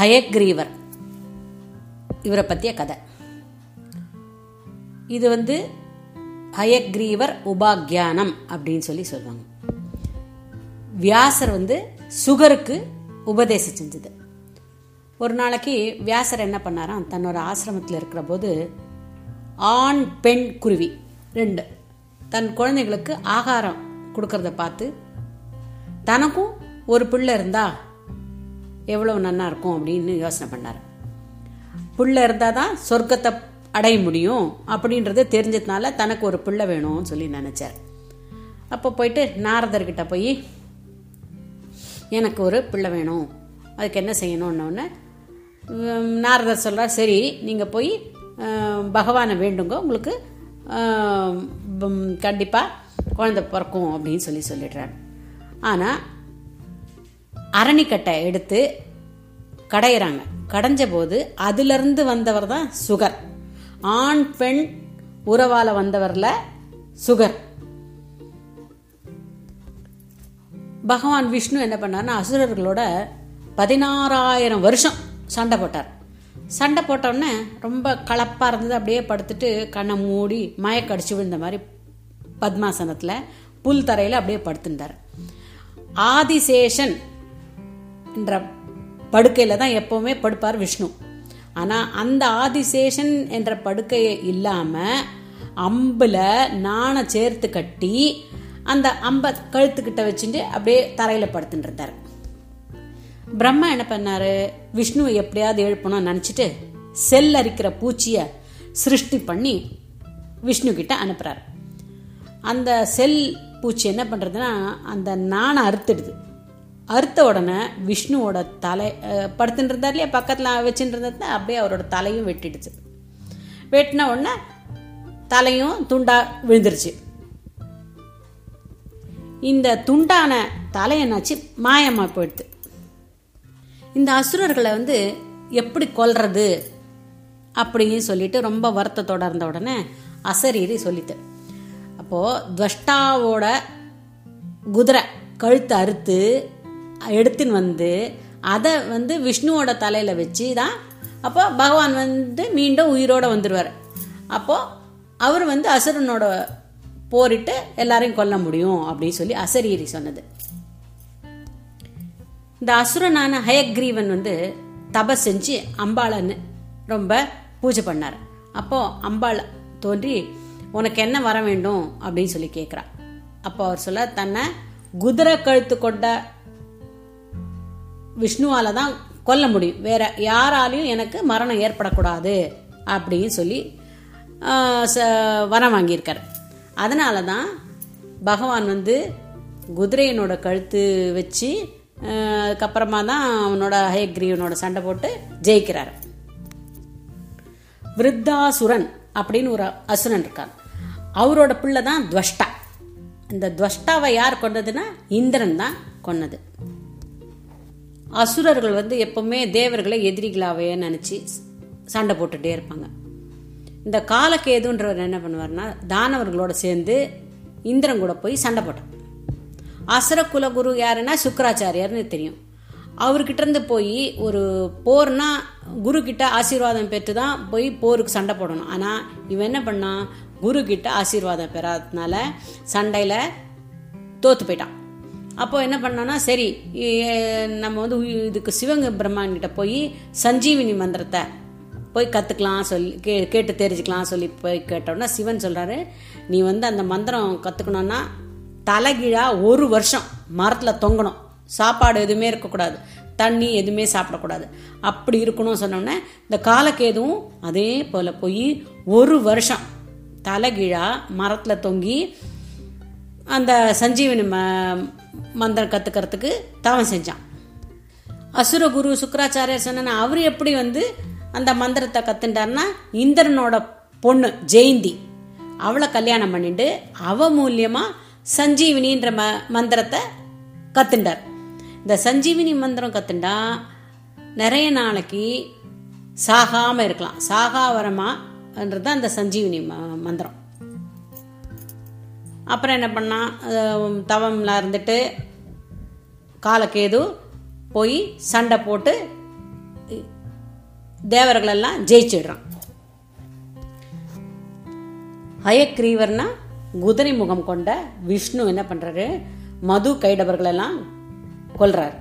ஹயக்ரீவர் இவரை பற்றிய கதை. இது வந்து ஹயக்ரீவர் உபாக்யானம் அப்படின்னு சொல்லி சொல்லுவாங்க. வியாசர் வந்து சுகருக்கு உபதேசம் செஞ்சது. ஒரு நாளைக்கு வியாசர் என்ன பண்ணாராம்? தன்னோட ஆசிரமத்தில் இருக்கிற போது ஆண் பெண் குருவி ரெண்டு தன் குழந்தைகளுக்கு ஆகாரம் கொடுக்கறத பார்த்து தனக்கும் ஒரு பிள்ளை இருந்தா எவ்வளவு நன்னா இருக்கும் அப்படின்னு யோசனை பண்ணார். பிள்ளை இருந்தால் தான் சொர்க்கத்தை அடைய முடியும் அப்படின்றது தெரிஞ்சதுனால தனக்கு ஒரு பிள்ளை வேணும்னு சொல்லி நினச்சார். அப்போ போயிட்டு நாரதர்கிட்ட போய் எனக்கு ஒரு பிள்ளை வேணும். அதுக்கு என்ன செய்யணுன்னொன்னே நாரதர் சொல்கிறார் சரி நீங்கள் போய் பகவானை வேண்டுங்க. உங்களுக்கு கண்டிப்பாக குழந்தை பிறக்கும். அப்படின்னு சொல்லி சொல்லிடுறாரு. ஆனால் அரணிக்கட்டை எடுத்து கடையிறாங்க. கடைஞ்ச போது அதுலேருந்து வந்தவர் தான் சுகர். ஆண் பெண் உறவால வந்தவரில் சுகர். பகவான் விஷ்ணு என்ன பண்ணார்னா அசுரர்களோட பதினாறாயிரம் வருஷம் சண்டை போட்டார். சண்டை போட்டோடனே ரொம்ப கலப்பாக இருந்தது. அப்படியே படுத்துட்டு கண்ணை மூடி மயக்கடிச்சு விழுந்த மாதிரி பத்மாசனத்தில் புல் தரையில் அப்படியே படுத்துட்டார் ஆதிசேஷன் என்ற படுக்கையில் தான் எப்போவுமே படுப்பார் விஷ்ணு. ஆனால் அந்த ஆதிசேஷன் என்ற படுக்கையை இல்லாமல் அம்பில் நாணை சேர்த்து கட்டி அந்த அம்பை கழுத்துக்கிட்ட வச்சுட்டு அப்படியே தரையில் படுத்துட்டு இருந்தார். பிரம்மா என்ன பண்ணார்? விஷ்ணுவை எப்படியாவது எழுப்பணும்னு நினச்சிட்டு செல் அரிக்கிற பூச்சியை சிருஷ்டி பண்ணி விஷ்ணு கிட்ட அனுப்புகிறார் அந்த செல் பூச்சி என்ன பண்ணுறதுன்னா அந்த நாணை அறுத்துடுது. அறுத்த உடனே விஷ்ணுவோட தலை படுத்துட்டு இருந்தார் இல்லையா? பக்கத்தில் வச்சுட்டு இருந்தது அப்படியே அவரோட தலையும் வெட்டிடுச்சு. வெட்டின உடனே தலையும் துண்டா விழுந்துருச்சு. இந்த துண்டான தலை என்னாச்சு? மாயமா போயிடுது. இந்த அசுரர்களை வந்து எப்படி கொல்றது அப்படின்னு சொல்லிட்டு ரொம்ப வருத்தத்தோட இருந்த உடனே அசரீரி சொல்லிட்டு அப்போது துவஷ்டாவோட குதிரை கழுத்தை அறுத்து எடுத்துன்னு வந்து அதை வந்து விஷ்ணுவோட தலையில் வச்சு தான் அப்போ பகவான் வந்து மீண்டும் உயிரோடு வந்துடுவார் அப்போது அவர் வந்து அசுரனோட போரிட்டு எல்லாரையும் கொல்ல முடியும் அப்படின்னு சொல்லி அசரீரி சொன்னது. இந்த அசுரனான ஹயக்ரீவன் வந்து தப செஞ்சு அம்பாளன்னு ரொம்ப பூஜை பண்ணார். அப்போது அம்பாள் தோன்றி உனக்கு என்ன வர வேண்டும்? அப்படின்னு சொல்லி கேட்குறா அப்போ அவர் சொல்ல தன்னை குதிரை கழுத்து கொண்ட விஷ்ணுவால் தான் கொல்ல முடியும். வேற யாராலையும் எனக்கு மரணம் ஏற்படக்கூடாது அப்படின்னு சொல்லி வரம் வாங்கியிருக்கார். அதனால தான் பகவான் வந்து குதிரையினோட கழுத்து வச்சு அதுக்கப்புறமா தான் அவனோட ஹயக்ரீவனோட சண்டை போட்டு ஜெயிக்கிறார். விருத்தாசுரன் அப்படின்னு ஒரு அசுரன் இருக்கார் அவரோட பிள்ளை தான் துவஷ்டா. இந்த துவஷ்டாவை யார் கொண்டதுன்னா இந்திரன் தான் கொன்னது. அசுரர்கள் வந்து எப்பவுமே தேவர்களை எதிரிகளாவே நினச்சி சண்டை போட்டுகிட்டே இருப்பாங்க. இந்த காலக்கேதுன்றவர் என்ன பண்ணுவார்னா தானவர்களோட சேர்ந்து இந்திரன் கூட போய் சண்டை போட்டான் அசுர குலகுரு யாருன்னா சுக்கராச்சாரியார்னு தெரியும். அவர்கிட்ட இருந்து போய் ஒரு போர்னா குரு கிட்ட ஆசீர்வாதம் பெற்று தான் போய் போருக்கு சண்டை போடணும். ஆனால் இவன் என்ன பண்ணான்? குரு கிட்ட ஆசீர்வாதம் பெறாததுனால சண்டையில் தோத்து போயிட்டான். அப்போ என்ன பண்ணோன்னா சரி நம்ம வந்து இதுக்கு சிவங்க பிரம்மான் கிட்ட போய் சஞ்சீவினி மந்திரத்தை போய் கற்றுக்கலாம் சொல்லி கே கேட்டு தெரிஞ்சுக்கலாம் சொல்லி போய் கேட்டோன்னா சிவன் சொல்கிறாரு நீ வந்து அந்த மந்திரம் கற்றுக்கணுன்னா தலைகீழாக ஒரு வருஷம் மரத்தில் தொங்கணும். சாப்பாடு எதுவுமே இருக்கக்கூடாது. தண்ணி எதுவுமே சாப்பிடக்கூடாது. அப்படி இருக்கணும் சொன்னோடனே இந்த காலக்கேதுவும் அதே போல் போய் ஒரு வருஷம் தலைகீழாக மரத்தில் தொங்கி அந்த சஞ்சீவனி ம மந்திரம் கற்றுக்கிறதுக்கு தவம் செஞ்சான். அசுரகுரு சுக்கராச்சாரியர் சொன்ன அவர் எப்படி வந்து அந்த மந்திரத்தை கத்துட்டார்னா இந்திரனோட பொண்ணு ஜெயந்தி அவளை கல்யாணம் பண்ணிட்டு அவ மூலியமாக சஞ்சீவினின்ற ம மந்திரத்தை கத்துண்டார். இந்த சஞ்சீவினி மந்திரம் கத்துண்டா நிறைய நாளைக்கு சாகாமல் இருக்கலாம். சாகாவரமான்றது அந்த சஞ்சீவினி மந்திரம். அப்புறம் என்ன பண்ணான் தவம்ல இருந்துட்டு காலக்கேது போய் சண்டை போட்டு தேவர்களெல்லாம் ஜெயிச்சிடுறான். ஹயக்ரீவர்னா குதிரை முகம் கொண்ட விஷ்ணு என்ன பண்ணுறாரு மது கைடவர்களெல்லாம் கொல்றாரு.